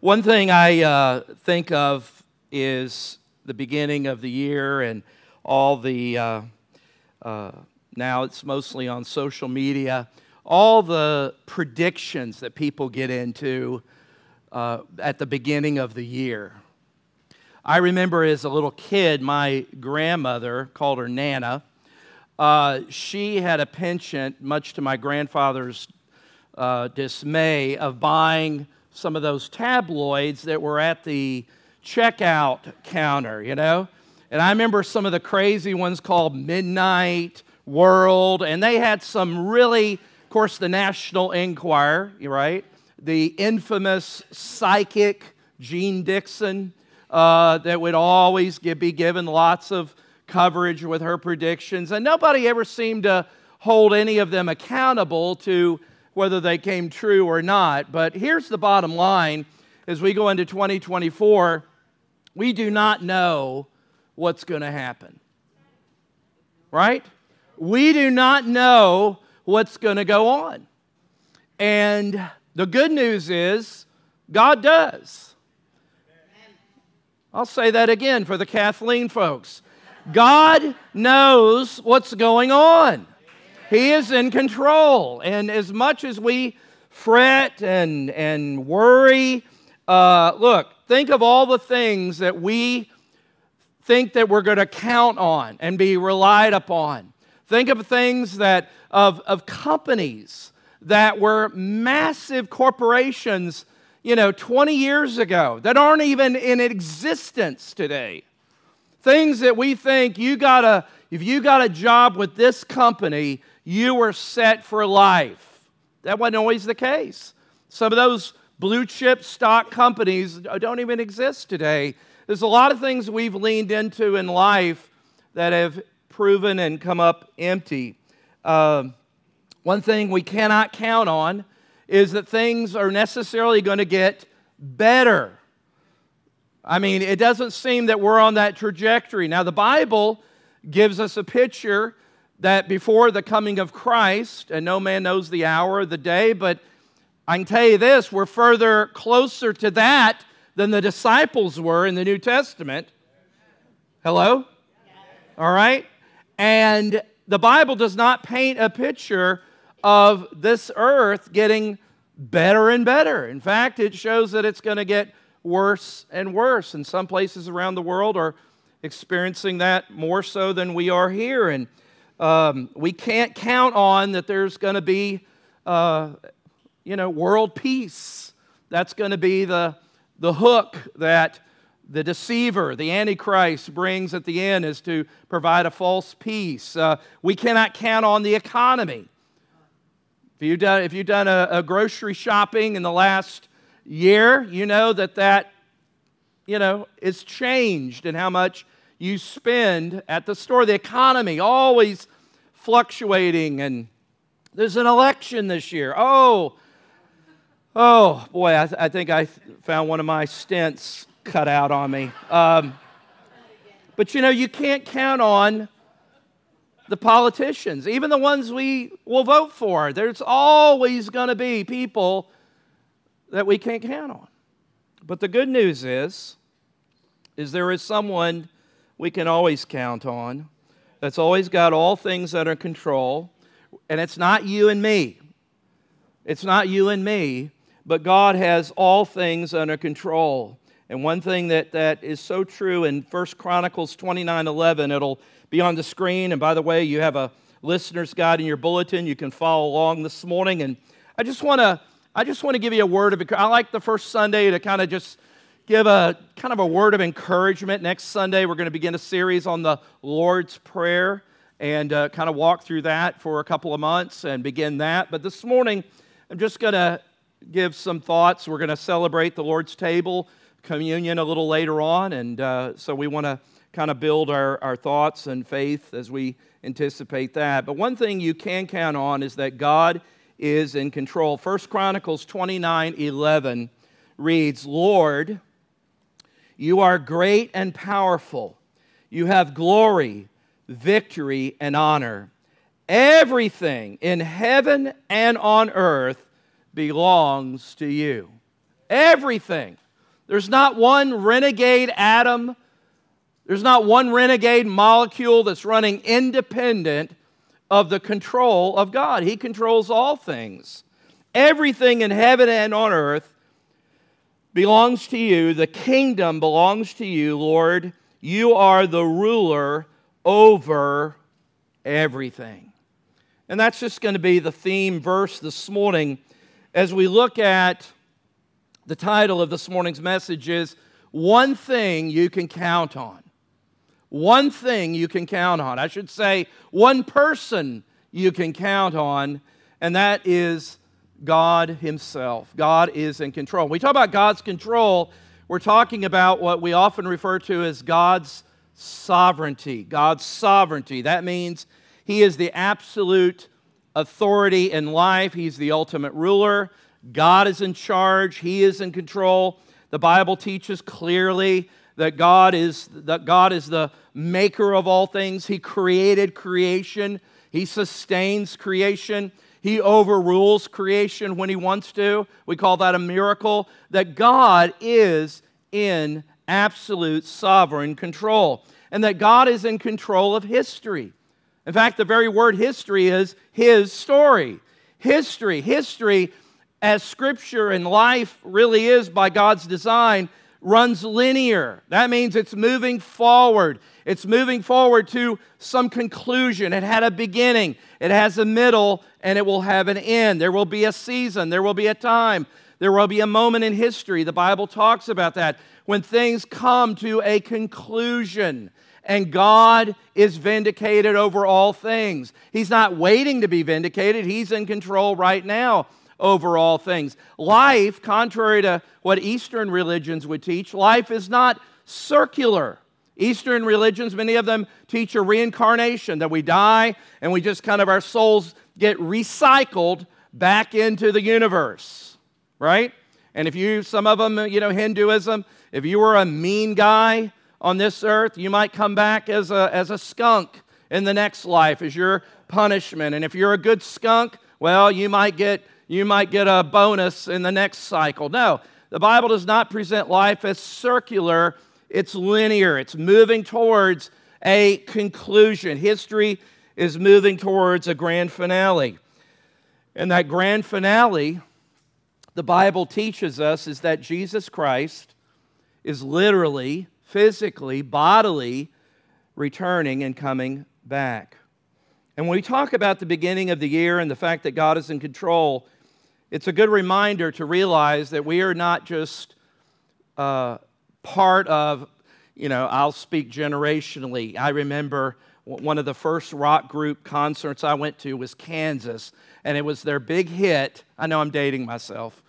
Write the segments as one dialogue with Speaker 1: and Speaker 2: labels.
Speaker 1: One thing I uh, think of is the beginning of the year and all the, uh, uh, now it's mostly on social media, all the predictions that people get into uh, at the beginning of the year. I remember as a little kid, my grandmother, called her Nana, uh, she had a penchant, much to my grandfather's uh, dismay, of buying some of those tabloids that were at the checkout counter, you know? And I remember some of the crazy ones called Midnight World, and they had some really, of course, the National Enquirer, right? The infamous psychic Jeane Dixon uh, that would always give, be given lots of coverage with her predictions, and nobody ever seemed to hold any of them accountable to whether they came true or not. But here's the bottom line as we go into 2024 we do not know what's going to happen. Right? We do not know what's going to go on. And the good news is, God does. I'll say that again for the Kathleen folks. God knows what's going on. He is in control. And as much as we fret and, and worry, uh, look, think of all the things that we think that we're going to count on and be relied upon. Think of things that of, of companies that were massive corporations, you know, 20 years ago that aren't even in existence today. Things that we think you got to, if you got a job with this company, you were set for life. That wasn't always the case. Some of those blue chip stock companies don't even exist today. There's a lot of things we've leaned into in life that have proven and come up empty. Uh, one thing we cannot count on is that things are necessarily going to get better. I mean, it doesn't seem that we're on that trajectory. Now, the Bible gives us a picture that before the coming of Christ, and no man knows the hour or the day, but I can tell you this we're further closer to that than the disciples were in the New Testament. Hello? All right? And the Bible does not paint a picture of this earth getting better and better. In fact, it shows that it's going to get worse and worse. And some places around the world are experiencing that more so than we are here. And um, we can't count on that there's going to be, uh, you know, world peace. That's going to be the, the hook that the deceiver, the Antichrist, brings at the end is to provide a false peace. Uh, we cannot count on the economy. If you've done, if you've done a, a grocery shopping in the last year, you know that that, you know, is changed and how much you spend at the store. The economy always fluctuating, and there's an election this year. Oh, oh boy, I, th- I think I th- found one of my stents cut out on me. Um, but you know, you can't count on the politicians, even the ones we will vote for. There's always going to be people that we can't count on. But the good news is, is there is someone we can always count on that's always got all things under control. And it's not you and me. It's not you and me, but God has all things under control. And one thing that, that is so true in 1 Chronicles 29 11, it'll be on the screen. And by the way, you have a listener's guide in your bulletin. You can follow along this morning. And I just want to I just want to give you a word of I like the first Sunday to kind of just give a kind of a word of encouragement. Next Sunday, we're going to begin a series on the Lord's Prayer and uh, kind of walk through that for a couple of months and begin that. But this morning, I'm just going to give some thoughts. We're going to celebrate the Lord's table, communion a little later on. And uh, so we want to kind of build our, our thoughts and faith as we anticipate that. But one thing you can count on is that God is in control. First Chronicles 29 11 reads, Lord, you are great and powerful. You have glory, victory, and honor. Everything in heaven and on earth belongs to you. Everything. There's not one renegade atom, there's not one renegade molecule that's running independent of the control of God. He controls all things. Everything in heaven and on earth belongs to you. The kingdom belongs to you, Lord. You are the ruler over everything. And that's just going to be the theme verse this morning as we look at the title of this morning's message is One Thing You Can Count On. One thing you can count on. I should say, one person you can count on, and that is God Himself. God is in control. When we talk about God's control, we're talking about what we often refer to as God's sovereignty. God's sovereignty. That means He is the absolute authority in life, He's the ultimate ruler. God is in charge, He is in control. The Bible teaches clearly that God is, that God is the maker of all things. He created creation, He sustains creation. He overrules creation when he wants to. We call that a miracle. That God is in absolute sovereign control, and that God is in control of history. In fact, the very word history is his story. History, history, as scripture and life really is by God's design, runs linear. That means it's moving forward. It's moving forward to some conclusion. It had a beginning, it has a middle, and it will have an end. There will be a season, there will be a time, there will be a moment in history. The Bible talks about that when things come to a conclusion and God is vindicated over all things. He's not waiting to be vindicated, He's in control right now over all things. Life, contrary to what Eastern religions would teach, life is not circular. Eastern religions, many of them teach a reincarnation, that we die and we just kind of, our souls get recycled back into the universe, right? And if you, some of them, you know, Hinduism, if you were a mean guy on this earth, you might come back as a, as a skunk in the next life as your punishment. And if you're a good skunk, well, you might get, you might get a bonus in the next cycle. No, the Bible does not present life as circular it's linear, it's moving towards a conclusion. History is moving towards a grand finale. And that grand finale, the Bible teaches us, is that Jesus Christ is literally, physically, bodily returning and coming back. And when we talk about the beginning of the year and the fact that God is in control, it's a good reminder to realize that we are not just uh, part of, you know, I'll speak generationally. I remember one of the first rock group concerts I went to was Kansas, and it was their big hit. I know I'm dating myself,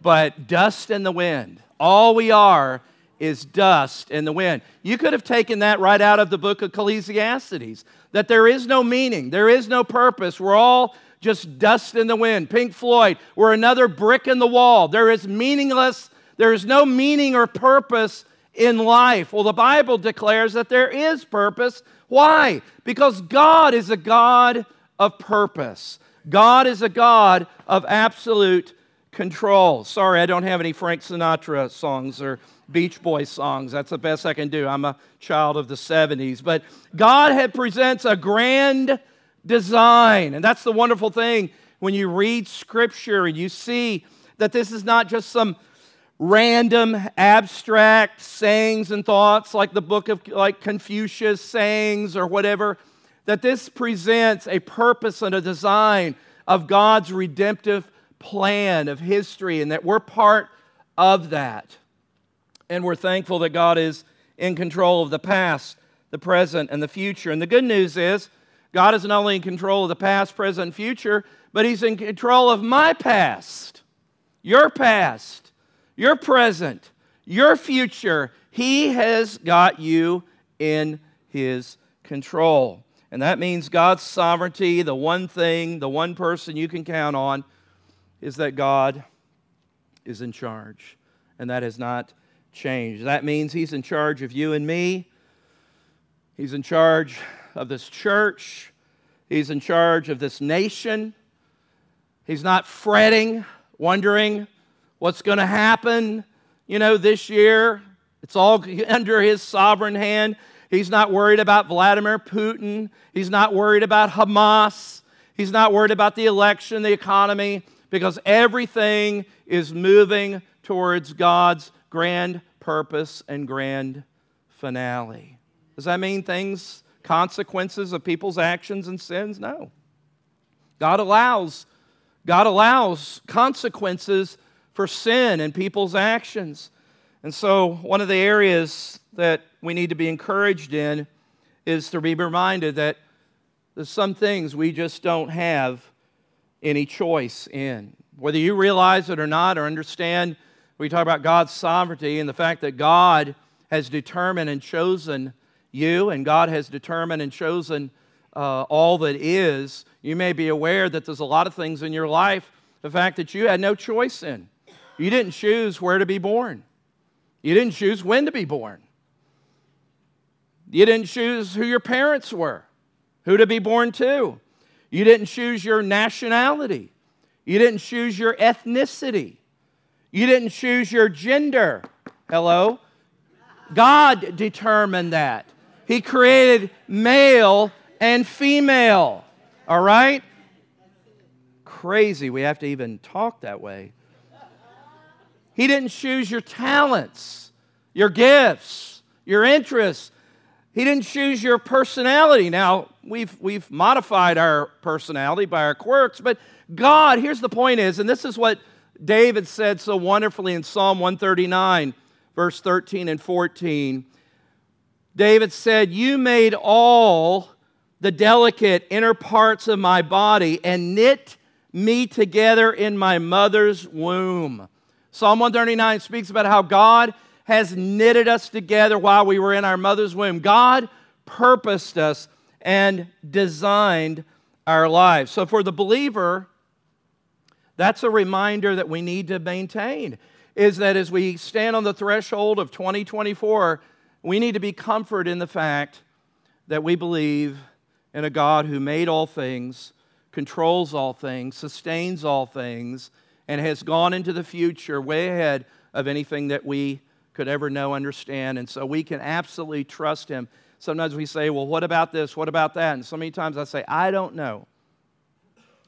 Speaker 1: but Dust in the Wind. All we are is dust in the wind. You could have taken that right out of the book of Ecclesiastes that there is no meaning, there is no purpose. We're all just dust in the wind. Pink Floyd, we're another brick in the wall. There is meaningless there is no meaning or purpose in life. Well, the Bible declares that there is purpose. Why? Because God is a God of purpose. God is a God of absolute control. Sorry, I don't have any Frank Sinatra songs or Beach Boys songs. That's the best I can do. I'm a child of the 70s. But God had presents a grand design. And that's the wonderful thing when you read Scripture and you see that this is not just some random abstract sayings and thoughts like the book of like Confucius sayings or whatever that this presents a purpose and a design of God's redemptive plan of history and that we're part of that. And we're thankful that God is in control of the past, the present, and the future. And the good news is, God is not only in control of the past, present, future, but He's in control of my past, your past, your present, your future. He has got you in His control. And that means God's sovereignty, the one thing, the one person you can count on, is that God is in charge. And that has not changed. That means He's in charge of you and me. He's in charge of this church. He's in charge of this nation. He's not fretting, wondering what's going to happen, you know, this year. It's all under his sovereign hand. He's not worried about Vladimir Putin. He's not worried about Hamas. He's not worried about the election, the economy, because everything is moving towards God's grand purpose and grand finale. Does that mean things, consequences of people's actions and sins? No. God allows God allows consequences for sin and people's actions. And so, one of the areas that we need to be encouraged in is to be reminded that there's some things we just don't have any choice in. Whether you realize it or not, or understand, we talk about God's sovereignty and the fact that God has determined and chosen you, and God has determined and chosen uh, all that is. You may be aware that there's a lot of things in your life, the fact that you had no choice in. You didn't choose where to be born, you didn't choose when to be born, you didn't choose who your parents were, who to be born to. You didn't choose your nationality. You didn't choose your ethnicity. You didn't choose your gender. Hello? God determined that. He created male and female. All right? Crazy we have to even talk that way. He didn't choose your talents, your gifts, your interests. He didn't choose your personality. Now, we've, we've modified our personality by our quirks, but God, here's the point is, and this is what David said so wonderfully in Psalm 139, verse 13 and 14. David said, You made all the delicate inner parts of my body and knit me together in my mother's womb. Psalm 139 speaks about how God has knitted us together while we were in our mother's womb. God purposed us and designed our lives. So, for the believer, that's a reminder that we need to maintain is that as we stand on the threshold of 2024, we need to be comforted in the fact that we believe in a God who made all things, controls all things, sustains all things, and has gone into the future way ahead of anything that we could ever know, understand. And so we can absolutely trust Him. Sometimes we say, well, what about this? What about that? And so many times I say, I don't know.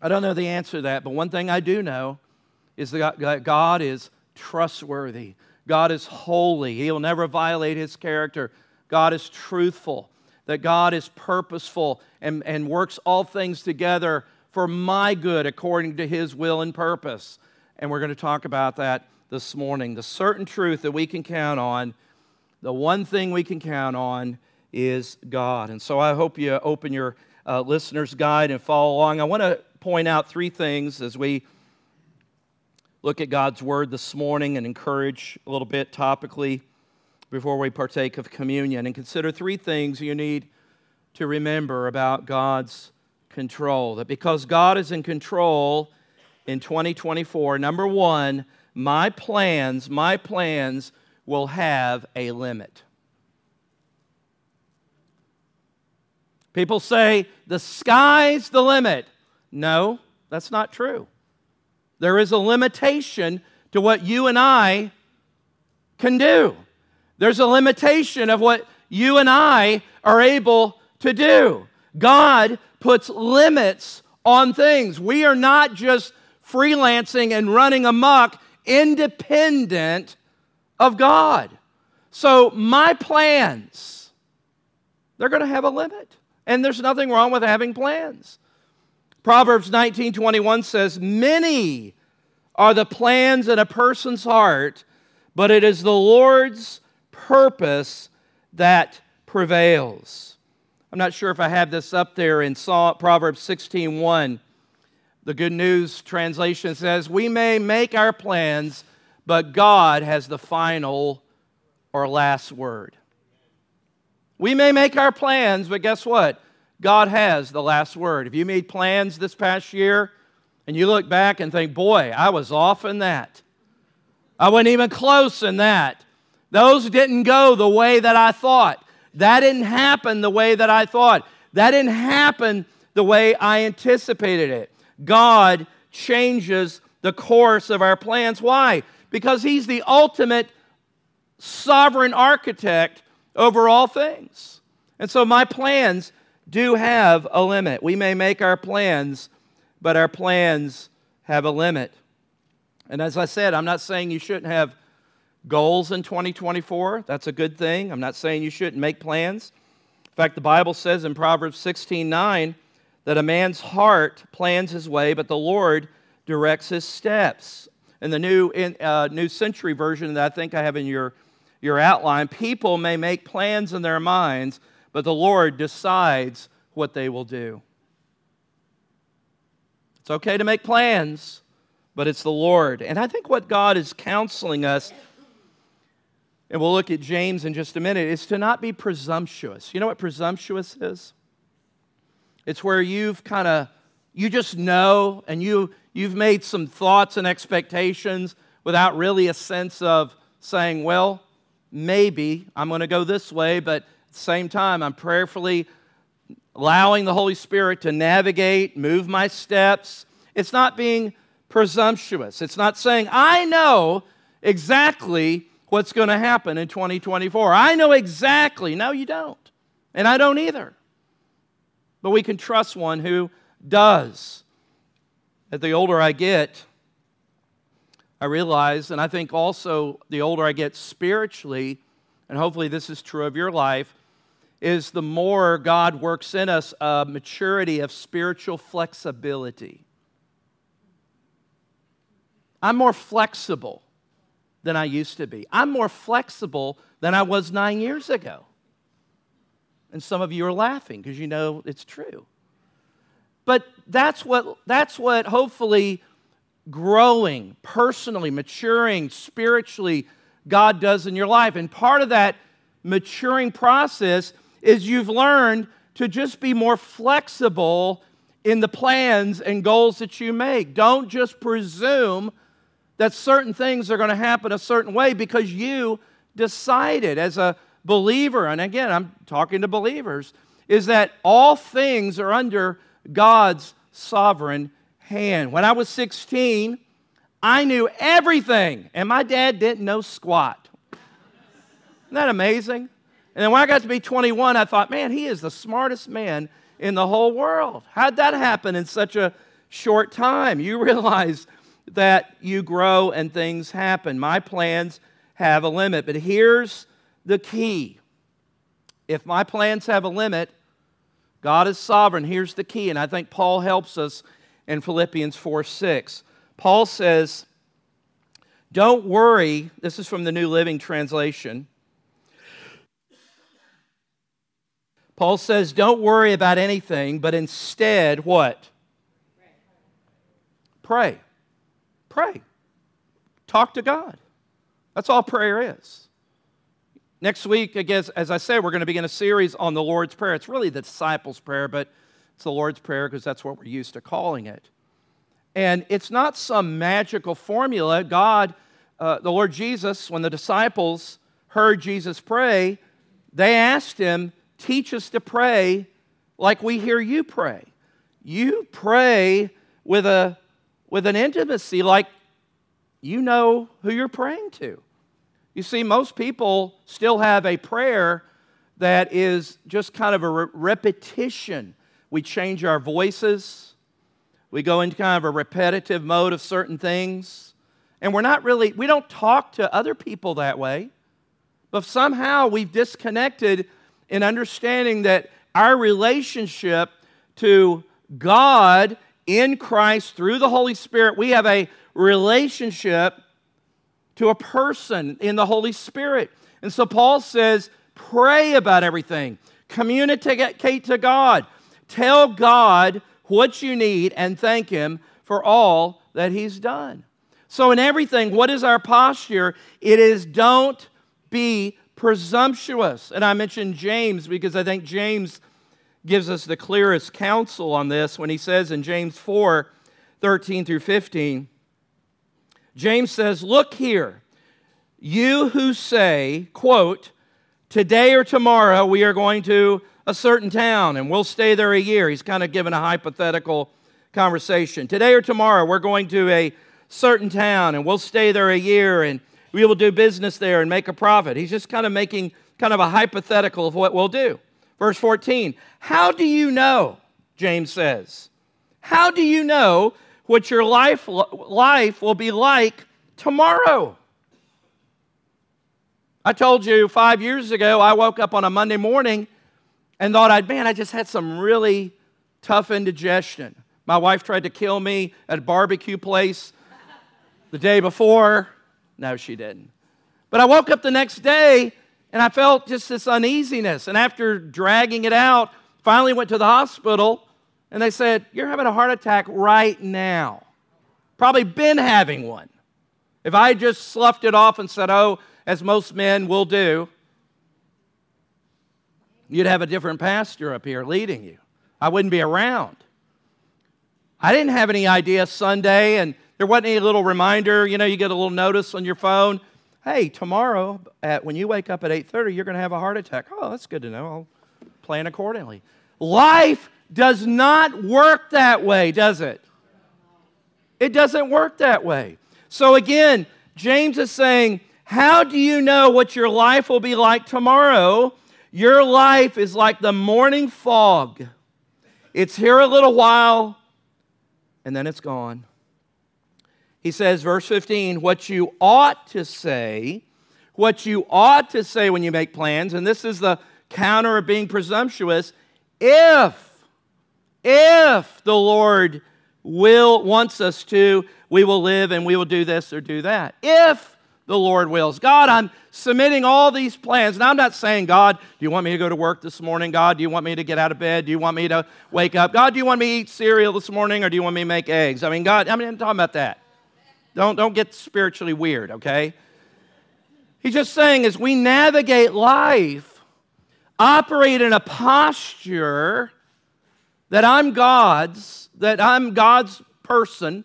Speaker 1: I don't know the answer to that, but one thing I do know is that God is trustworthy. God is holy. He'll never violate His character. God is truthful that God is purposeful and, and works all things together for my good according to his will and purpose. And we're going to talk about that this morning. The certain truth that we can count on, the one thing we can count on is God. And so I hope you open your uh, listener's guide and follow along. I want to point out three things as we look at God's word this morning and encourage a little bit topically before we partake of communion and consider three things you need to remember about God's control. That because God is in control in 2024, number one, my plans, my plans will have a limit. People say the sky's the limit. No, that's not true. There is a limitation to what you and I can do. There's a limitation of what you and I are able to do. God puts limits on things. We are not just freelancing and running amok independent of God. So, my plans, they're going to have a limit. And there's nothing wrong with having plans. Proverbs 19:21 says, "Many are the plans in a person's heart, but it is the Lord's purpose that prevails. I'm not sure if I have this up there in Proverbs 16:1. The Good News translation says, "We may make our plans, but God has the final or last word." We may make our plans, but guess what? God has the last word. If you made plans this past year and you look back and think, boy, I was off in that, I wasn't even close in that, those didn't go the way that I thought. That didn't happen the way that I thought. That didn't happen the way I anticipated it. God changes the course of our plans. Why? Because He's the ultimate sovereign architect over all things. And so my plans do have a limit. We may make our plans, but our plans have a limit. And as I said, I'm not saying you shouldn't have goals in 2024. That's a good thing. I'm not saying you shouldn't make plans. In fact, the Bible says in Proverbs 16 9 that a man's heart plans his way, but the Lord directs his steps. In the New, in, uh, New Century version that I think I have in your, your outline, people may make plans in their minds, but the Lord decides what they will do. It's okay to make plans, but it's the Lord. And I think what God is counseling us, and we'll look at James in just a minute, is to not be presumptuous. You know what presumptuous is? It's where you've kind of, you just know and you, you've made some thoughts and expectations without really a sense of saying, well, maybe I'm going to go this way, but the same time, I'm prayerfully allowing the Holy Spirit to navigate, move my steps. It's not being presumptuous. It's not saying, I know exactly what's going to happen in 2024. I know exactly. No, you don't. And I don't either. But we can trust one who does. As the older I get, I realize, and I think also the older I get spiritually, and hopefully this is true of your life, is the more God works in us a maturity of spiritual flexibility. I'm more flexible than I used to be. I'm more flexible than I was nine years ago. And some of you are laughing because you know it's true. But that's what, that's what hopefully growing personally, maturing spiritually, God does in your life. And part of that maturing process is you've learned to just be more flexible in the plans and goals that you make. Don't just presume that certain things are going to happen a certain way because you decided as a believer, and again, I'm talking to believers, is that all things are under God's sovereign hand. When I was 16, I knew everything, and my dad didn't know squat. Isn't that amazing? And then when I got to be 21, I thought, man, he is the smartest man in the whole world. How'd that happen in such a short time? You realize that you grow and things happen. My plans have a limit, but here's the key. If my plans have a limit, God is sovereign. Here's the key, and I think Paul helps us in Philippians 4 6. Paul says, Don't worry. This is from the New Living Translation. Paul says, Don't worry about anything, but instead, what? Pray. Pray. Talk to God. That's all prayer is. Next week, I guess, as I said, we're going to begin a series on the Lord's Prayer. It's really the disciples' prayer, but it's the Lord's Prayer because that's what we're used to calling it. And it's not some magical formula. God, uh, the Lord Jesus, when the disciples heard Jesus pray, they asked him, Teach us to pray like we hear you pray. You pray with, a, with an intimacy like you know who you're praying to. You see, most people still have a prayer that is just kind of a re- repetition. We change our voices, we go into kind of a repetitive mode of certain things, and we're not really, we don't talk to other people that way. But somehow we've disconnected in understanding that our relationship to God in Christ through the Holy Spirit, we have a relationship to a person in the Holy Spirit. And so Paul says, pray about everything, communicate to God, tell God what you need, and thank Him for all that He's done. So, in everything, what is our posture? It is don't be presumptuous. And I mentioned James because I think James gives us the clearest counsel on this when he says in James 4 13 through 15, James says, Look here, you who say, quote, today or tomorrow we are going to a certain town and we'll stay there a year. He's kind of given a hypothetical conversation. Today or tomorrow we're going to a certain town and we'll stay there a year and we will do business there and make a profit. He's just kind of making kind of a hypothetical of what we'll do. Verse 14, how do you know, James says, how do you know what your life, life will be like tomorrow? I told you five years ago, I woke up on a Monday morning and thought, I'd, man, I just had some really tough indigestion. My wife tried to kill me at a barbecue place the day before. No, she didn't. But I woke up the next day and I felt just this uneasiness. And after dragging it out, finally went to the hospital and they said, You're having a heart attack right now. Probably been having one. If I just sloughed it off and said, Oh, as most men will do, you'd have a different pastor up here leading you. I wouldn't be around. I didn't have any idea Sunday, and there wasn't any little reminder. You know, you get a little notice on your phone. Hey, tomorrow at, when you wake up at 8:30, you're going to have a heart attack. Oh, that's good to know. I'll plan accordingly. Life does not work that way, does it? It doesn't work that way. So again, James is saying, How do you know what your life will be like tomorrow? Your life is like the morning fog. It's here a little while, and then it's gone. He says, verse 15, what you ought to say, what you ought to say when you make plans, and this is the counter of being presumptuous, if if the Lord will wants us to, we will live and we will do this or do that. If the Lord wills. God, I'm submitting all these plans. And I'm not saying, God, do you want me to go to work this morning? God, do you want me to get out of bed? Do you want me to wake up? God, do you want me to eat cereal this morning or do you want me to make eggs? I mean, God, I mean, I'm talking about that. Don't, don't get spiritually weird, okay? He's just saying as we navigate life, operate in a posture that I'm God's, that I'm God's person.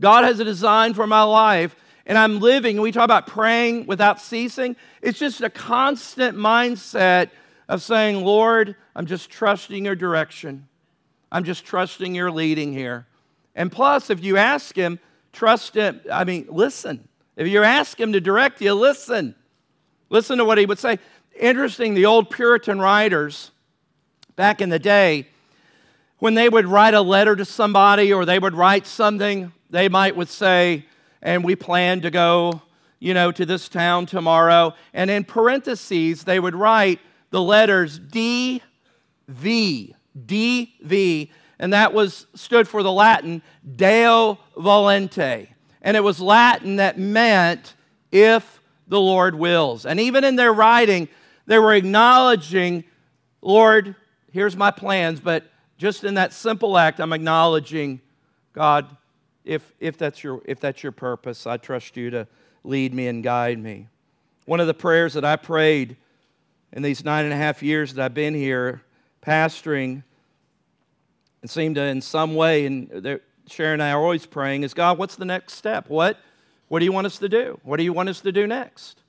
Speaker 1: God has a design for my life, and I'm living. We talk about praying without ceasing. It's just a constant mindset of saying, Lord, I'm just trusting your direction. I'm just trusting your leading here. And plus, if you ask Him, trust Him. I mean, listen. If you ask Him to direct you, listen. Listen to what He would say. Interesting, the old Puritan writers back in the day, when they would write a letter to somebody or they would write something, they might would say, and we plan to go, you know, to this town tomorrow. And in parentheses, they would write the letters D V, D V, and that was stood for the Latin Deo Volente. And it was Latin that meant if the Lord wills. And even in their writing, they were acknowledging, Lord, here's my plans, but just in that simple act, I'm acknowledging, God, if, if, that's your, if that's your purpose, I trust you to lead me and guide me. One of the prayers that I prayed in these nine and a half years that I've been here pastoring and seemed to, in some way, and Sharon and I are always praying, is God, what's the next step? What, what do you want us to do? What do you want us to do next?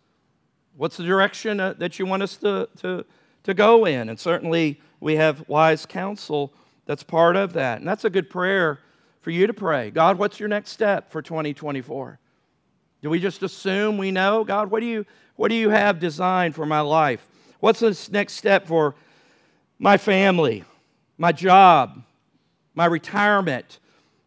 Speaker 1: What's the direction uh, that you want us to, to, to go in? And certainly, we have wise counsel that's part of that. And that's a good prayer for you to pray. God, what's your next step for 2024? Do we just assume we know? God, what do you, what do you have designed for my life? What's the next step for my family, my job, my retirement,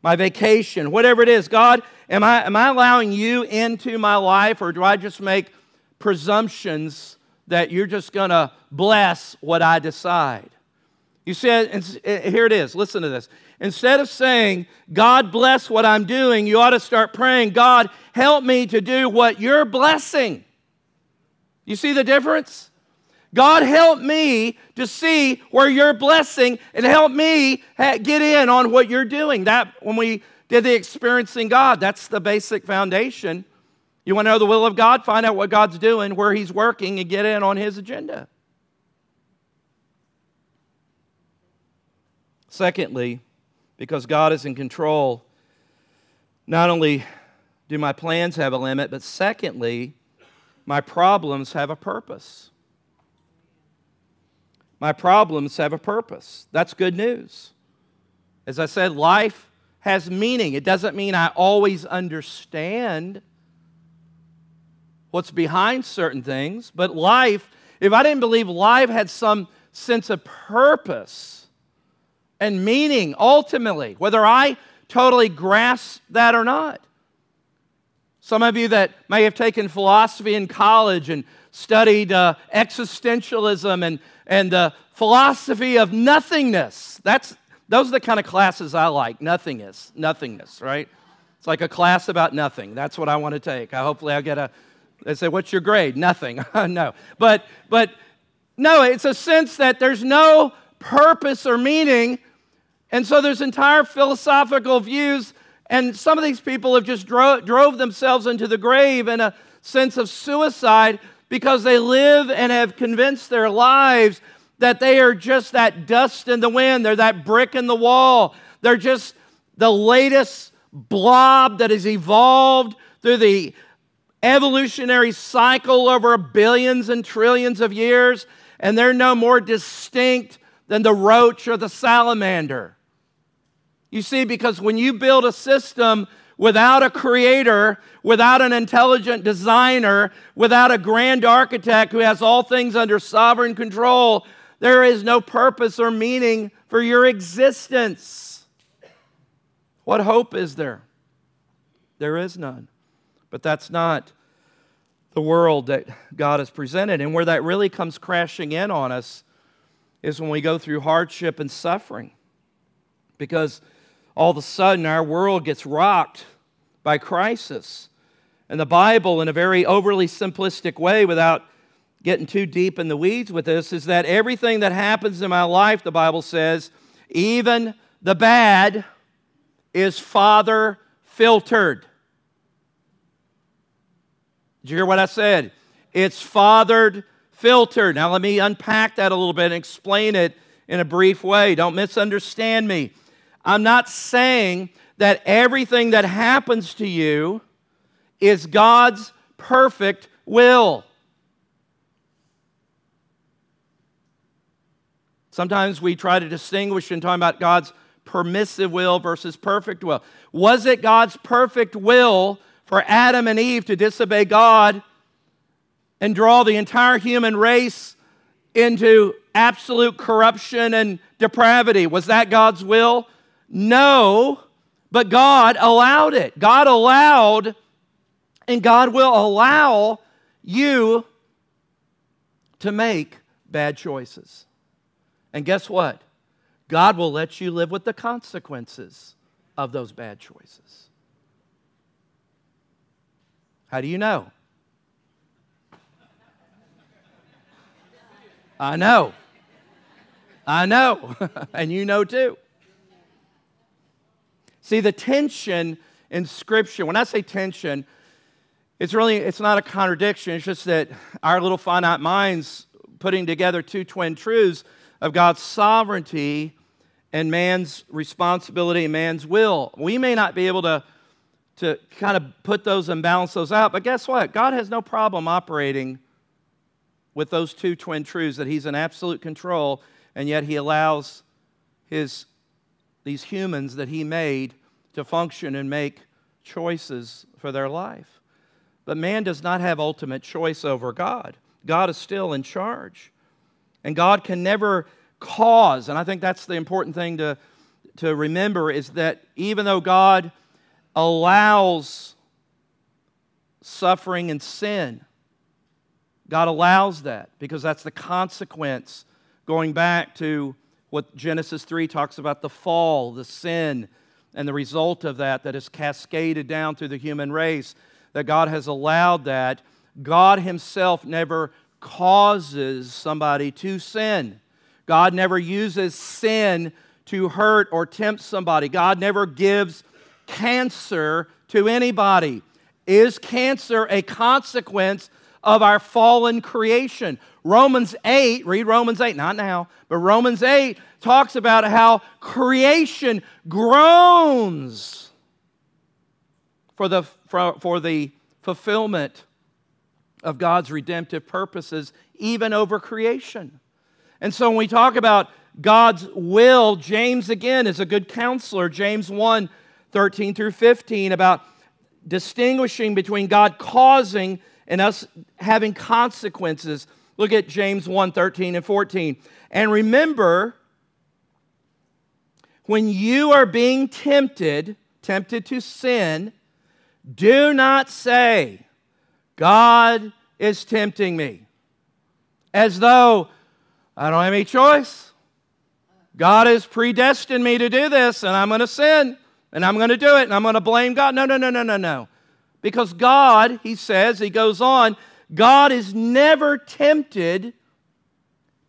Speaker 1: my vacation, whatever it is? God, am I, am I allowing you into my life or do I just make presumptions that you're just going to bless what I decide? You said, eh, here it is, listen to this. Instead of saying, God bless what I'm doing, you ought to start praying, God, help me to do what you're blessing. You see the difference? God, help me to see where you're blessing and help me get in on what you're doing. That, when we did the experiencing God, that's the basic foundation. You want to know the will of God? Find out what God's doing, where He's working, and get in on His agenda. Secondly, because God is in control, not only do my plans have a limit, but secondly, my problems have a purpose. My problems have a purpose. That's good news. As I said, life has meaning. It doesn't mean I always understand what's behind certain things, but life, if I didn't believe life had some sense of purpose and meaning ultimately, whether I totally grasp that or not. Some of you that may have taken philosophy in college and studied uh, existentialism and, and the philosophy of nothingness. That's, those are the kind of classes I like. Nothingness, nothingness, right? It's like a class about nothing. That's what I want to take. I, hopefully, I'll get a. They say, "What's your grade?" Nothing. no, but but no, it's a sense that there's no purpose or meaning, and so there's entire philosophical views, and some of these people have just dro- drove themselves into the grave in a sense of suicide because they live and have convinced their lives that they are just that dust in the wind. They're that brick in the wall. They're just the latest blob that has evolved through the evolutionary cycle over billions and trillions of years, and they're no more distinct than the roach or the salamander. You see, because when you build a system without a creator, without an intelligent designer, without a grand architect who has all things under sovereign control, there is no purpose or meaning for your existence. What hope is there? There is none. But that's not the world that God has presented. And where that really comes crashing in on us is when we go through hardship and suffering. Because all of a sudden our world gets rocked by crisis. And the Bible, in a very overly simplistic way, without getting too deep in the weeds with this, is that everything that happens in my life, the Bible says, even the bad, is Father filtered. Did you hear what I said? It's fathered filtered. Now, let me unpack that a little bit and explain it in a brief way. Don't misunderstand me. I'm not saying that everything that happens to you is God's perfect will. Sometimes we try to distinguish in talking about God's permissive will versus perfect will. Was it God's perfect will for Adam and Eve to disobey God and draw the entire human race into absolute corruption and depravity? Was that God's will? No, but God allowed it. God allowed, and God will allow you to make bad choices. And guess what? God will let you live with the consequences of those bad choices. How do you know? I know. I know. and you know too. See, the tension in Scripture, when I say tension, it's really it's not a contradiction. It's just that our little finite minds putting together two twin truths of God's sovereignty and man's responsibility and man's will. We may not be able to, to kind of put those and balance those out, but guess what? God has no problem operating with those two twin truths that He's in absolute control, and yet He allows His these humans that he made to function and make choices for their life. But man does not have ultimate choice over God. God is still in charge. And God can never cause, and I think that's the important thing to, to remember, is that even though God allows suffering and sin, God allows that because that's the consequence going back to what Genesis 3 talks about the fall, the sin, and the result of that that is cascaded down through the human race, that God has allowed that. God Himself never causes somebody to sin. God never uses sin to hurt or tempt somebody. God never gives cancer to anybody. Is cancer a consequence of our fallen creation. Romans 8, read Romans 8, not now, but Romans 8 talks about how creation groans for the, for, for the fulfillment of God's redemptive purposes, even over creation. And so when we talk about God's will, James again is a good counselor. James 1 13 through 15 about distinguishing between God causing and us having consequences. Look at James 1 13 and 14. And remember, when you are being tempted, tempted to sin, do not say, God is tempting me, as though I don't have any choice. God has predestined me to do this, and I'm going to sin, and I'm going to do it, and I'm going to blame God. No, no, no, no, no, no. Because God, he says, he goes on, God is never tempted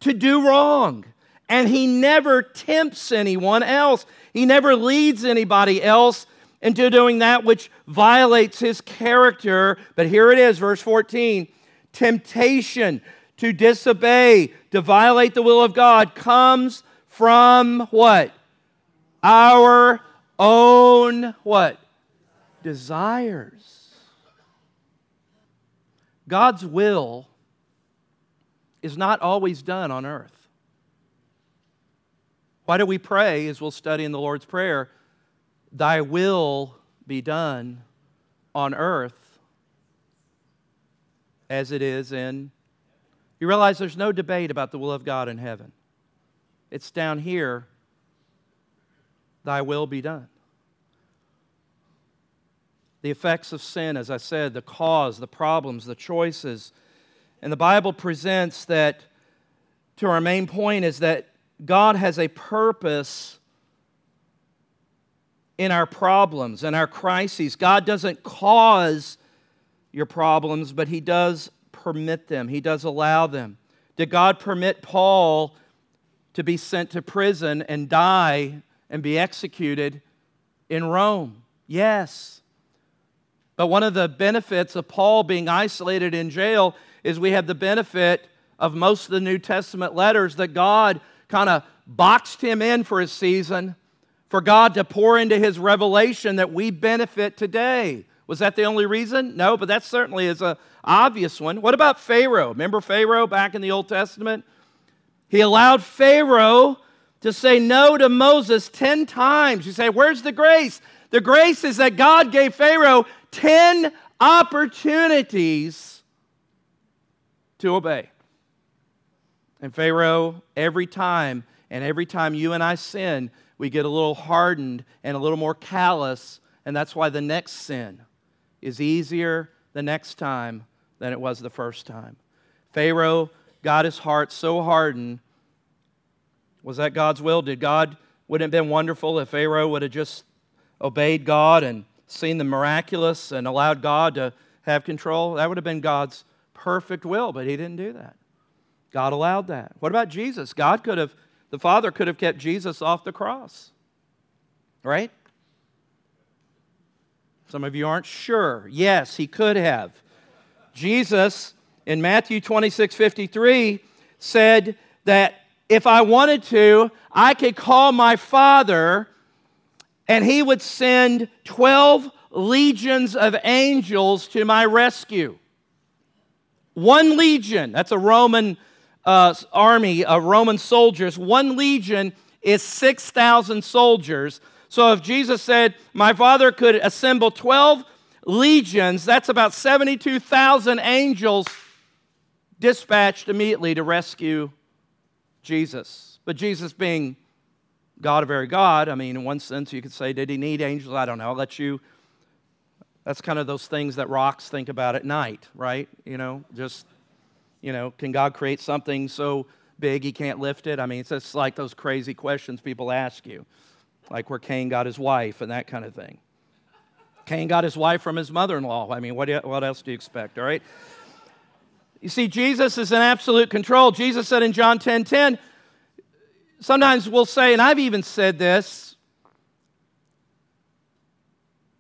Speaker 1: to do wrong. And he never tempts anyone else. He never leads anybody else into doing that which violates his character. But here it is, verse 14 temptation to disobey, to violate the will of God comes from what? Our own what? Desires. God's will is not always done on earth. Why do we pray, as we'll study in the Lord's Prayer, Thy will be done on earth as it is in. You realize there's no debate about the will of God in heaven. It's down here, Thy will be done. The effects of sin, as I said, the cause, the problems, the choices. And the Bible presents that, to our main point, is that God has a purpose in our problems and our crises. God doesn't cause your problems, but He does permit them, He does allow them. Did God permit Paul to be sent to prison and die and be executed in Rome? Yes. But one of the benefits of Paul being isolated in jail is we have the benefit of most of the New Testament letters that God kind of boxed him in for a season for God to pour into his revelation that we benefit today. Was that the only reason? No, but that certainly is an obvious one. What about Pharaoh? Remember Pharaoh back in the Old Testament? He allowed Pharaoh to say no to Moses 10 times. You say, Where's the grace? The grace is that God gave Pharaoh 10 opportunities to obey. And Pharaoh, every time, and every time you and I sin, we get a little hardened and a little more callous, and that's why the next sin is easier the next time than it was the first time. Pharaoh got his heart so hardened. Was that God's will? Did God, wouldn't it have been wonderful if Pharaoh would have just obeyed God and seen the miraculous and allowed God to have control? That would have been God's perfect will, but he didn't do that. God allowed that. What about Jesus? God could have the Father could have kept Jesus off the cross, right? Some of you aren't sure. Yes, he could have. Jesus in Matthew 26 53 said that if I wanted to, I could call my Father and he would send 12 legions of angels to my rescue. One legion, that's a Roman uh, army of Roman soldiers, one legion is 6,000 soldiers. So if Jesus said, My Father could assemble 12 legions, that's about 72,000 angels dispatched immediately to rescue Jesus. But Jesus being God, a very God, I mean, in one sense, you could say, Did he need angels? I don't know. I'll let you. That's kind of those things that rocks think about at night, right? You know, just you know, can God create something so big he can't lift it? I mean, it's just like those crazy questions people ask you, like where Cain got his wife and that kind of thing. Cain got his wife from his mother in law. I mean, what, you, what else do you expect, all right? You see, Jesus is in absolute control. Jesus said in John 10 10, sometimes we'll say, and I've even said this,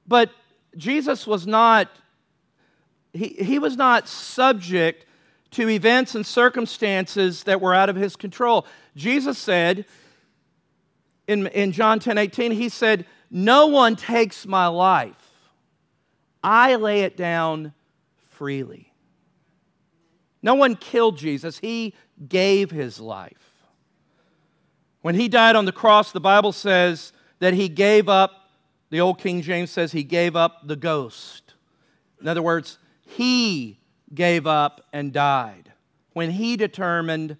Speaker 1: but Jesus was not, he, he was not subject to events and circumstances that were out of his control. Jesus said in, in John 10 18, he said, No one takes my life, I lay it down freely. No one killed Jesus, he gave his life. When he died on the cross, the Bible says that he gave up, the old King James says he gave up the ghost. In other words, he gave up and died, when he determined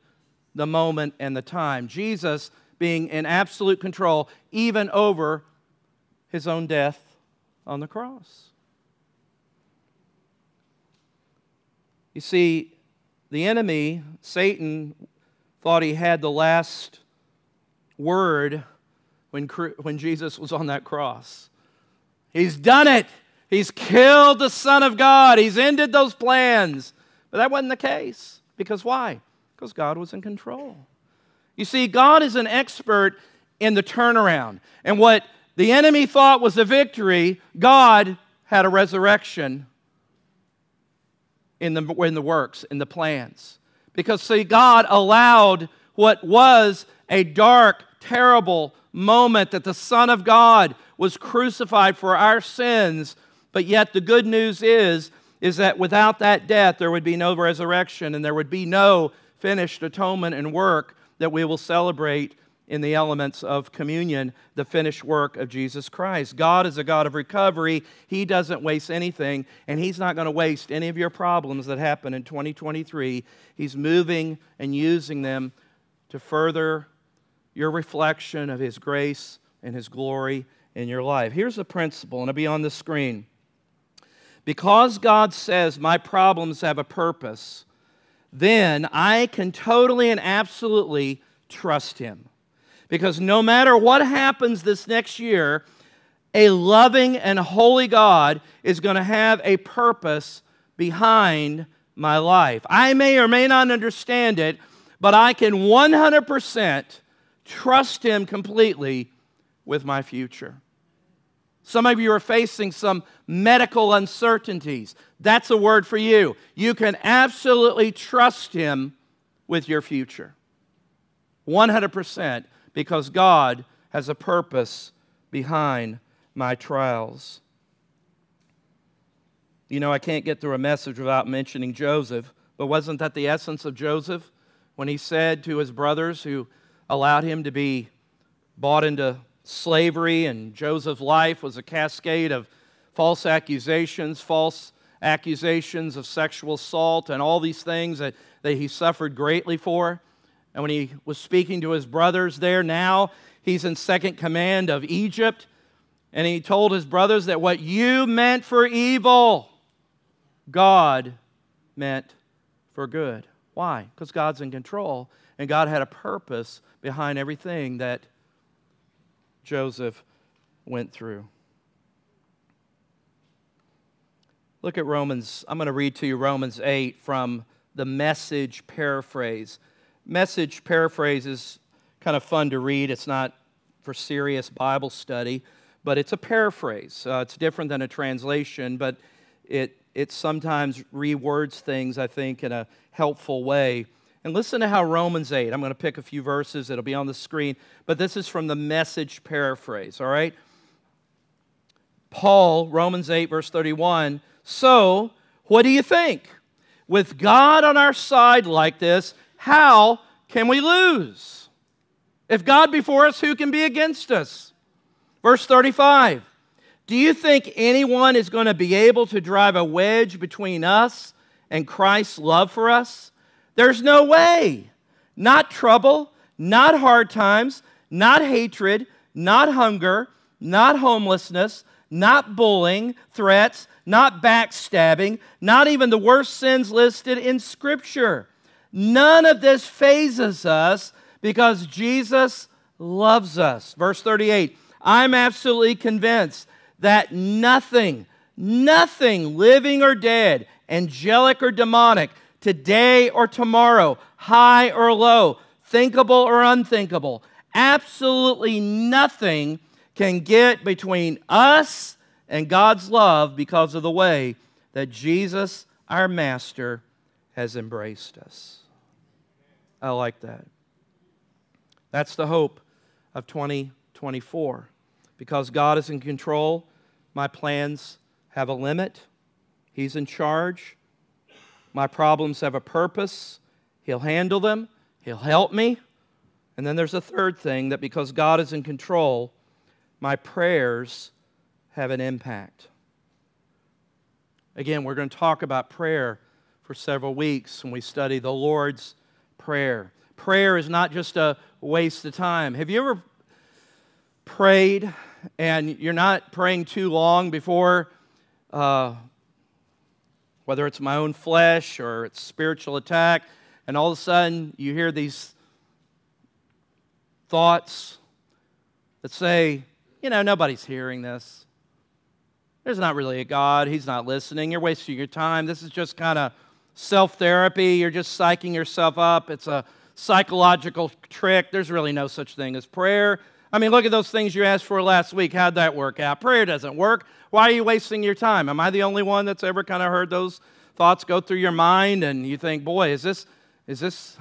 Speaker 1: the moment and the time. Jesus being in absolute control, even over his own death on the cross. You see, the enemy, Satan, thought he had the last word when, when Jesus was on that cross. He's done it. He's killed the Son of God. He's ended those plans. But that wasn't the case. Because why? Because God was in control. You see, God is an expert in the turnaround. And what the enemy thought was a victory, God had a resurrection in the, in the works, in the plans. Because, see, God allowed what was a dark, terrible moment that the Son of God was crucified for our sins. But yet, the good news is, is that without that death, there would be no resurrection and there would be no finished atonement and work that we will celebrate in the elements of communion the finished work of Jesus Christ. God is a God of recovery. He doesn't waste anything, and He's not going to waste any of your problems that happen in 2023. He's moving and using them to further your reflection of His grace and His glory in your life. Here's a principle, and it'll be on the screen. Because God says, My problems have a purpose, then I can totally and absolutely trust Him. Because no matter what happens this next year, a loving and holy God is going to have a purpose behind my life. I may or may not understand it, but I can 100% trust Him completely with my future. Some of you are facing some medical uncertainties. That's a word for you. You can absolutely trust Him with your future. 100% because God has a purpose behind my trials. You know, I can't get through a message without mentioning Joseph, but wasn't that the essence of Joseph when he said to his brothers who allowed him to be bought into slavery, and Joseph's life was a cascade of false accusations, false accusations of sexual assault, and all these things that, that he suffered greatly for? And when he was speaking to his brothers there, now he's in second command of Egypt. And he told his brothers that what you meant for evil, God meant for good. Why? Because God's in control, and God had a purpose behind everything that Joseph went through. Look at Romans. I'm going to read to you Romans 8 from the message paraphrase message paraphrase is kind of fun to read. It's not for serious Bible study, but it's a paraphrase. Uh, it's different than a translation, but it, it sometimes rewords things, I think, in a helpful way. And listen to how Romans 8, I'm going to pick a few verses, it'll be on the screen, but this is from the message paraphrase, all right? Paul, Romans 8, verse 31. So, what do you think? With God on our side like this, how can we lose? If God be for us, who can be against us? Verse 35 Do you think anyone is going to be able to drive a wedge between us and Christ's love for us? There's no way. Not trouble, not hard times, not hatred, not hunger, not homelessness, not bullying, threats, not backstabbing, not even the worst sins listed in Scripture. None of this fazes us because Jesus loves us. Verse 38 I'm absolutely convinced that nothing, nothing living or dead, angelic or demonic, today or tomorrow, high or low, thinkable or unthinkable, absolutely nothing can get between us and God's love because of the way that Jesus, our Master, has embraced us. I like that. That's the hope of 2024. Because God is in control, my plans have a limit. He's in charge. My problems have a purpose. He'll handle them, He'll help me. And then there's a third thing that because God is in control, my prayers have an impact. Again, we're going to talk about prayer for several weeks when we study the Lord's Prayer. Prayer is not just a waste of time. Have you ever prayed and you're not praying too long before, uh, whether it's my own flesh or it's spiritual attack, and all of a sudden you hear these thoughts that say, you know, nobody's hearing this. There's not really a God. He's not listening. You're wasting your time. This is just kind of self therapy. You're just psyching yourself up. It's a psychological trick. There's really no such thing as prayer. I mean, look at those things you asked for last week. How'd that work out? Prayer doesn't work. Why are you wasting your time? Am I the only one that's ever kind of heard those thoughts go through your mind and you think, boy, is this, is this,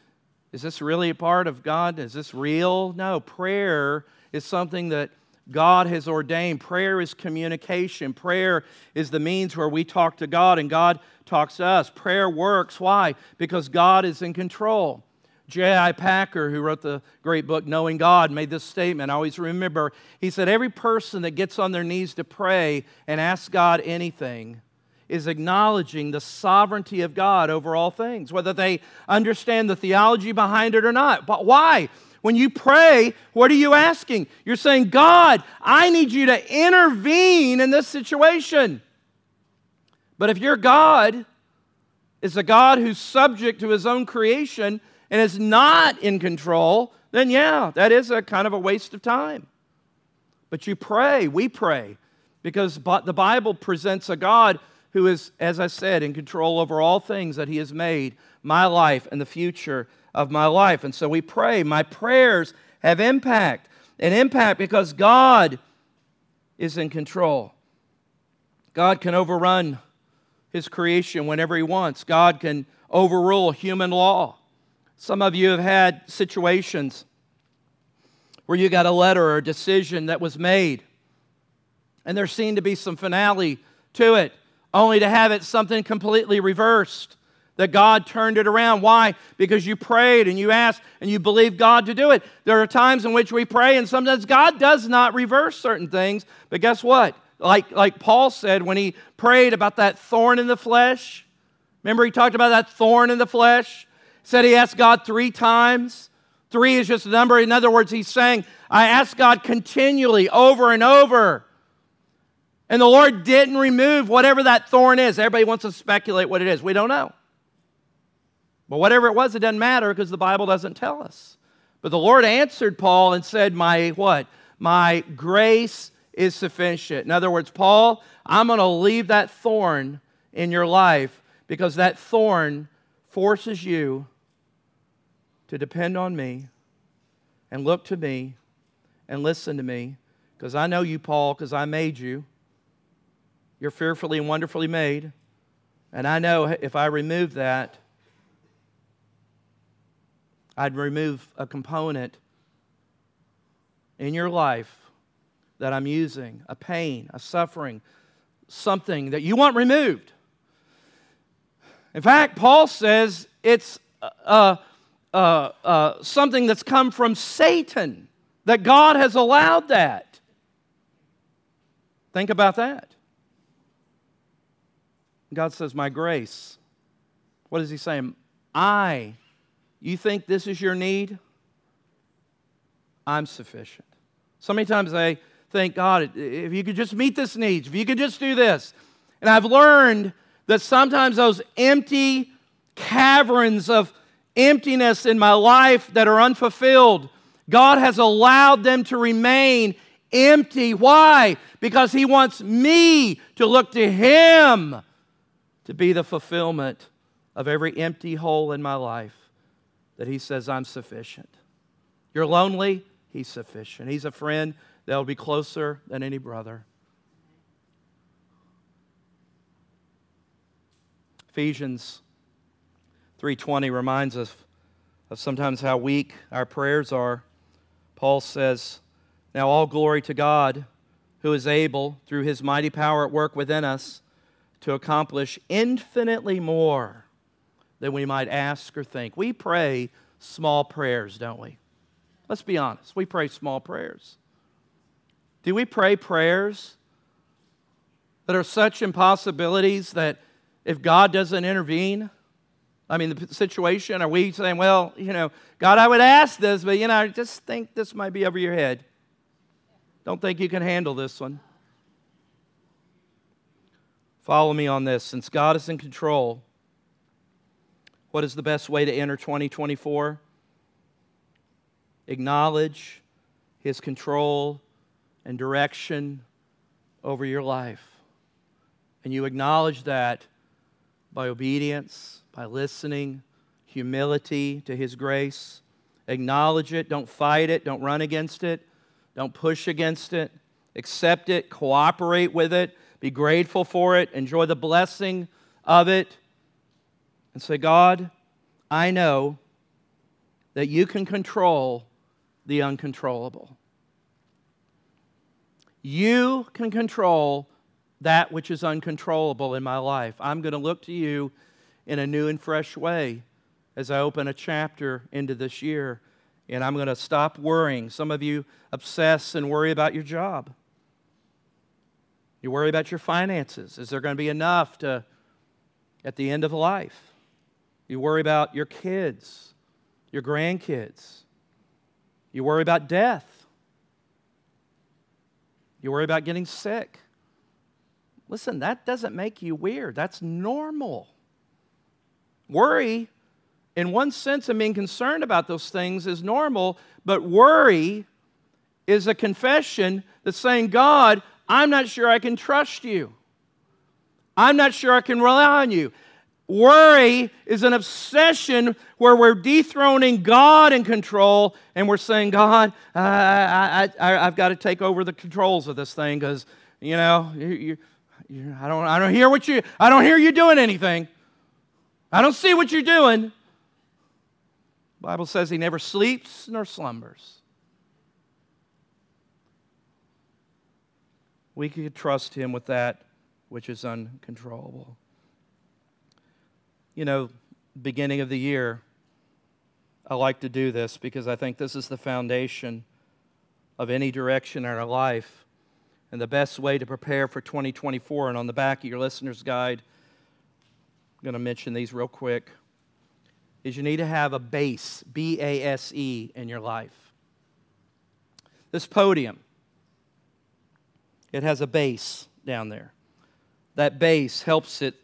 Speaker 1: is this really a part of God? Is this real? No, prayer is something that God has ordained. Prayer is communication. Prayer is the means where we talk to God and God talks to us. Prayer works. Why? Because God is in control. J.I. Packer, who wrote the great book Knowing God, made this statement. I always remember. He said, Every person that gets on their knees to pray and ask God anything is acknowledging the sovereignty of God over all things, whether they understand the theology behind it or not. But why? When you pray, what are you asking? You're saying, God, I need you to intervene in this situation. But if your God is a God who's subject to his own creation and is not in control, then yeah, that is a kind of a waste of time. But you pray, we pray, because the Bible presents a God who is, as I said, in control over all things that he has made, my life and the future of my life. And so we pray. My prayers have impact. An impact because God is in control. God can overrun his creation whenever he wants, God can overrule human law. Some of you have had situations where you got a letter or a decision that was made, and there seemed to be some finality to it, only to have it something completely reversed that God turned it around. Why? Because you prayed and you asked and you believed God to do it. There are times in which we pray and sometimes God does not reverse certain things, but guess what? Like, like Paul said when he prayed about that thorn in the flesh. Remember, he talked about that thorn in the flesh? Said he asked God three times. Three is just a number. In other words, he's saying, I asked God continually over and over. And the Lord didn't remove whatever that thorn is. Everybody wants to speculate what it is. We don't know. But whatever it was, it doesn't matter because the Bible doesn't tell us. But the Lord answered Paul and said, My what? My grace is sufficient. In other words, Paul, I'm going to leave that thorn in your life because that thorn forces you to depend on me and look to me and listen to me because I know you, Paul, because I made you. You're fearfully and wonderfully made. And I know if I remove that, I'd remove a component in your life that I'm using, a pain, a suffering, something that you want removed. In fact, Paul says it's uh, uh, uh, something that's come from Satan, that God has allowed that. Think about that. God says, My grace. What is he saying? I you think this is your need? I'm sufficient. So many times I think, God, if you could just meet this need, if you could just do this. And I've learned that sometimes those empty caverns of emptiness in my life that are unfulfilled, God has allowed them to remain empty. Why? Because He wants me to look to Him to be the fulfillment of every empty hole in my life that He says, I'm sufficient. You're lonely, He's sufficient. He's a friend that'll be closer than any brother. Ephesians 3:20 reminds us of sometimes how weak our prayers are. Paul says, "Now all glory to God, who is able through his mighty power at work within us to accomplish infinitely more than we might ask or think. We pray small prayers, don't we? Let's be honest. We pray small prayers. Do we pray prayers that are such impossibilities that if God doesn't intervene? I mean, the situation, are we saying, well, you know, God, I would ask this, but, you know, I just think this might be over your head. Don't think you can handle this one. Follow me on this. Since God is in control, what is the best way to enter 2024? Acknowledge His control and direction over your life. And you acknowledge that by obedience, by listening, humility to His grace. Acknowledge it, don't fight it, don't run against it, don't push against it. Accept it, cooperate with it, be grateful for it, enjoy the blessing of it, and say, God, I know that you can control the uncontrollable. You can control that which is uncontrollable in my life. I'm going to look to you in a new and fresh way as I open a chapter into this year. And I'm going to stop worrying. Some of you obsess and worry about your job. You worry about your finances. Is there going to be enough to at the end of life? You worry about your kids, your grandkids. You worry about death. You worry about getting sick. Listen, that doesn't make you weird. That's normal. Worry, in one sense, and being concerned about those things is normal, but worry is a confession that's saying, God, I'm not sure I can trust you. I'm not sure I can rely on you. Worry is an obsession where we're dethroning God in control and we're saying, God, I, I, I, have got to take over the controls of this thing because, you know, you, you, I, don't, I don't hear what you, I don't hear you doing anything. I don't see what you're doing. The Bible says he never sleeps nor slumbers. We could trust him with that which is uncontrollable. You know, beginning of the year, I like to do this because I think this is the foundation of any direction in our life. And the best way to prepare for 2024, and on the back of your listener's guide, I'm going to mention these real quick, is you need to have a base, B A S E, in your life. This podium, it has a base down there. That base helps it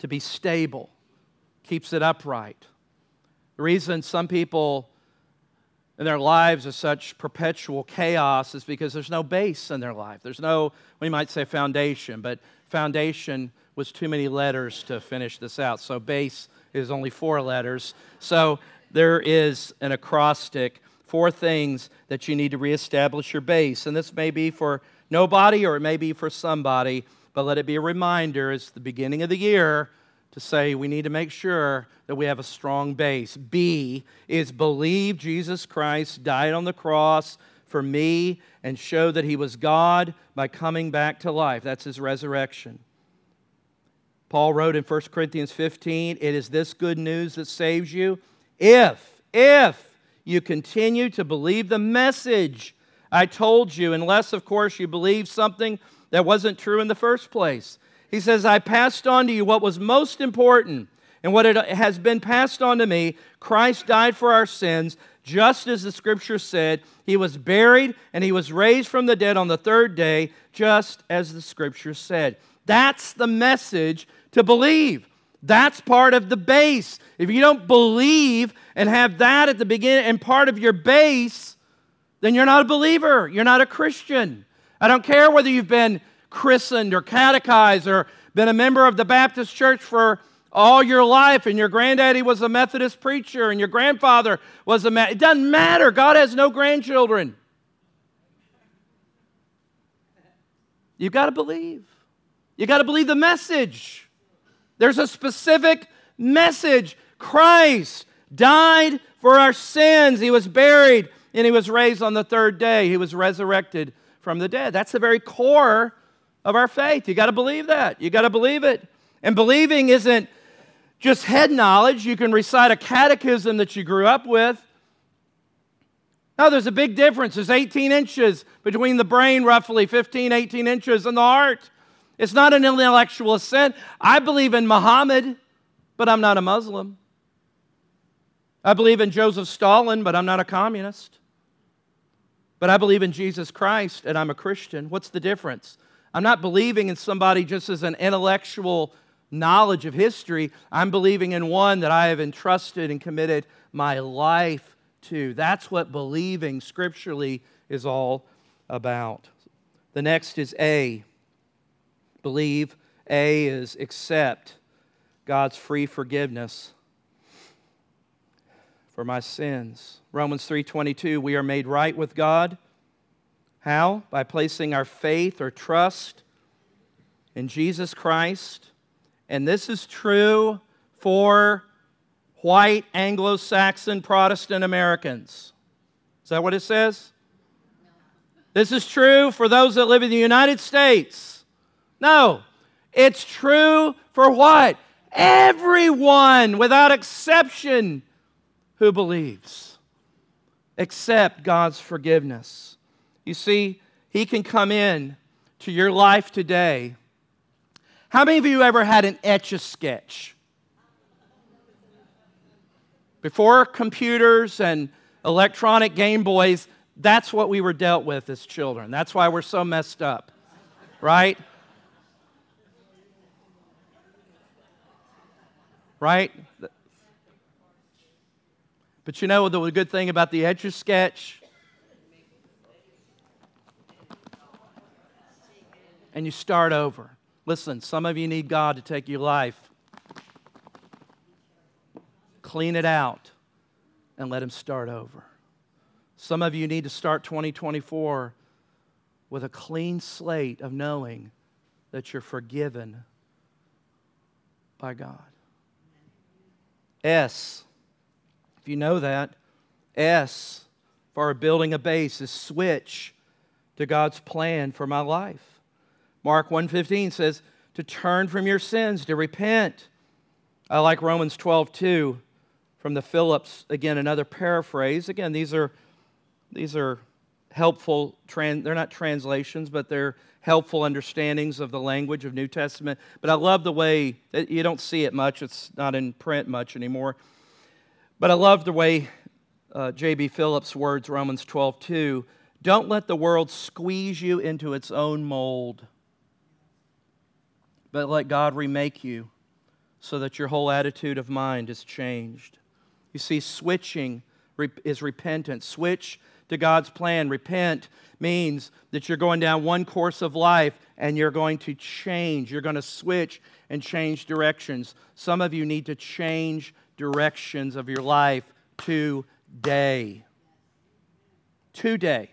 Speaker 1: to be stable, keeps it upright. The reason some people and their lives are such perpetual chaos is because there's no base in their life. There's no, we might say foundation, but foundation was too many letters to finish this out. So base is only four letters. So there is an acrostic, four things that you need to reestablish your base. And this may be for nobody or it may be for somebody, but let it be a reminder as the beginning of the year to say we need to make sure that we have a strong base. B is believe Jesus Christ died on the cross for me and show that he was God by coming back to life. That's his resurrection. Paul wrote in 1 Corinthians 15, it is this good news that saves you if, if you continue to believe the message I told you, unless, of course, you believe something that wasn't true in the first place. He says, I passed on to you what was most important and what it has been passed on to me. Christ died for our sins, just as the scripture said. He was buried and he was raised from the dead on the third day, just as the scripture said. That's the message to believe. That's part of the base. If you don't believe and have that at the beginning and part of your base, then you're not a believer. You're not a Christian. I don't care whether you've been christened or catechized or been a member of the Baptist church for all your life and your granddaddy was a Methodist preacher and your grandfather was a it doesn't matter. God has no grandchildren. You've got to believe. You got to believe the message. There's a specific message. Christ died for our sins. He was buried and he was raised on the third day. He was resurrected from the dead. That's the very core of our faith. You got to believe that. You got to believe it. And believing isn't just head knowledge. You can recite a catechism that you grew up with. No, there's a big difference. There's 18 inches between the brain, roughly 15, 18 inches, and the heart. It's not an intellectual assent. I believe in Muhammad, but I'm not a Muslim. I believe in Joseph Stalin, but I'm not a communist. But I believe in Jesus Christ and I'm a Christian. What's the difference? I'm not believing in somebody just as an intellectual knowledge of history. I'm believing in one that I have entrusted and committed my life to. That's what believing scripturally is all about. The next is A. Believe. A is accept God's free forgiveness for my sins. Romans 3:22 we are made right with God how? By placing our faith or trust in Jesus Christ. And this is true for white Anglo Saxon Protestant Americans. Is that what it says? This is true for those that live in the United States. No, it's true for what? Everyone without exception who believes. Accept God's forgiveness. You see, He can come in to your life today. How many of you ever had an etch a sketch? Before computers and electronic Game Boys, that's what we were dealt with as children. That's why we're so messed up, right? Right? But you know the good thing about the etch a sketch? And you start over. Listen, some of you need God to take your life, clean it out, and let Him start over. Some of you need to start 2024 with a clean slate of knowing that you're forgiven by God. S, if you know that, S for building a base is switch to God's plan for my life. Mark 1:15 says to turn from your sins, to repent. I like Romans 12:2 from the Phillips again another paraphrase. Again, these are these are helpful, trans, they're not translations, but they're helpful understandings of the language of New Testament. But I love the way, you don't see it much, it's not in print much anymore. But I love the way uh, J.B. Phillips words Romans 12 2. Don't let the world squeeze you into its own mold, but let God remake you so that your whole attitude of mind is changed. You see, switching is repentance. Switch to God's plan. Repent means that you're going down one course of life and you're going to change. You're going to switch and change directions. Some of you need to change directions of your life today. Today.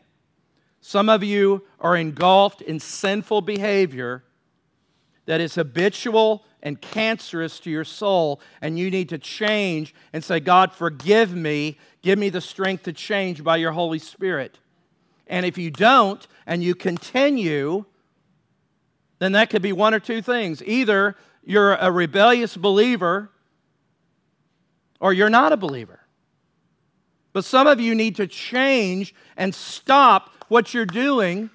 Speaker 1: Some of you are engulfed in sinful behavior that is habitual and cancerous to your soul, and you need to change and say, God, forgive me. Give me the strength to change by your Holy Spirit. And if you don't and you continue, then that could be one or two things. Either you're a rebellious believer or you're not a believer. But some of you need to change and stop what you're doing.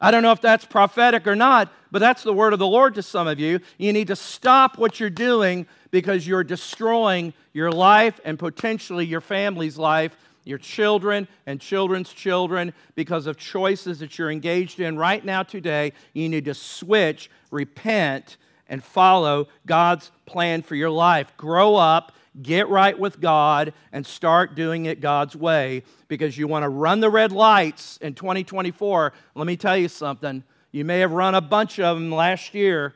Speaker 1: I don't know if that's prophetic or not, but that's the word of the Lord to some of you. You need to stop what you're doing because you're destroying your life and potentially your family's life, your children and children's children, because of choices that you're engaged in right now today. You need to switch, repent, and follow God's plan for your life. Grow up get right with God and start doing it God's way because you want to run the red lights in 2024. Let me tell you something. You may have run a bunch of them last year,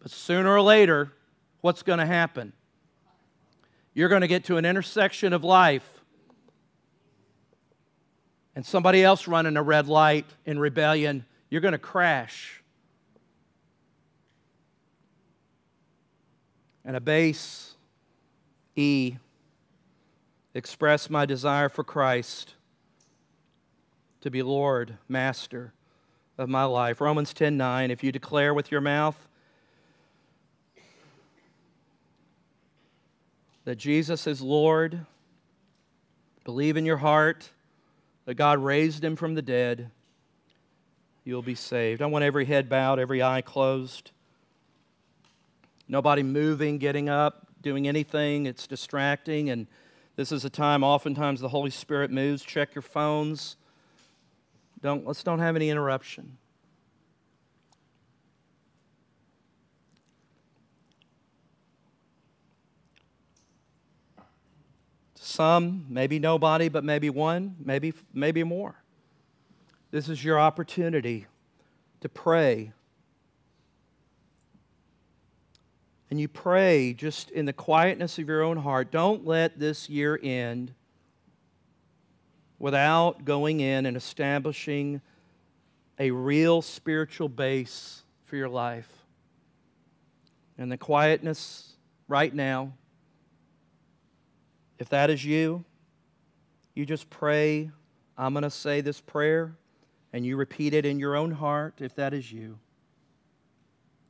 Speaker 1: but sooner or later, what's going to happen? You're going to get to an intersection of life and somebody else running a red light in rebellion, you're going to crash. And a base E, express my desire for Christ to be Lord, Master, of my life. Romans 10 9, if you declare with your mouth that Jesus is Lord, believe in your heart that God raised him from the dead, you'll be saved. I want every head bowed, every eye closed. Nobody moving, getting up, doing anything. It's distracting. And this is a time, oftentimes, the Holy Spirit moves. Check your phones. Don't, let's don't have any interruption. Some, maybe nobody, but maybe one, maybe, maybe more. This is your opportunity to pray. And you pray just in the quietness of your own heart. Don't let this year end without going in and establishing a real spiritual base for your life. And the quietness right now, if that is you, you just pray. I'm going to say this prayer and you repeat it in your own heart if that is you.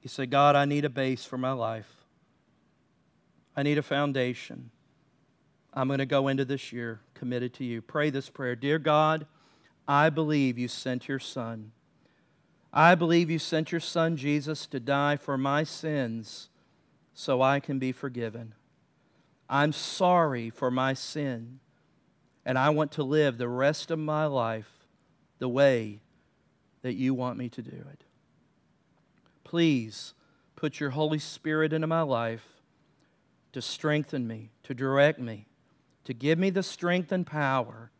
Speaker 1: You say, God, I need a base for my life. I need a foundation. I'm going to go into this year committed to you. Pray this prayer Dear God, I believe you sent your Son. I believe you sent your Son, Jesus, to die for my sins so I can be forgiven. I'm sorry for my sin, and I want to live the rest of my life the way that you want me to do it. Please put your Holy Spirit into my life to strengthen me, to direct me, to give me the strength and power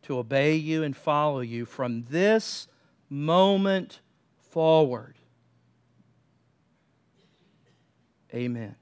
Speaker 1: to obey you and follow you from this moment forward. Amen.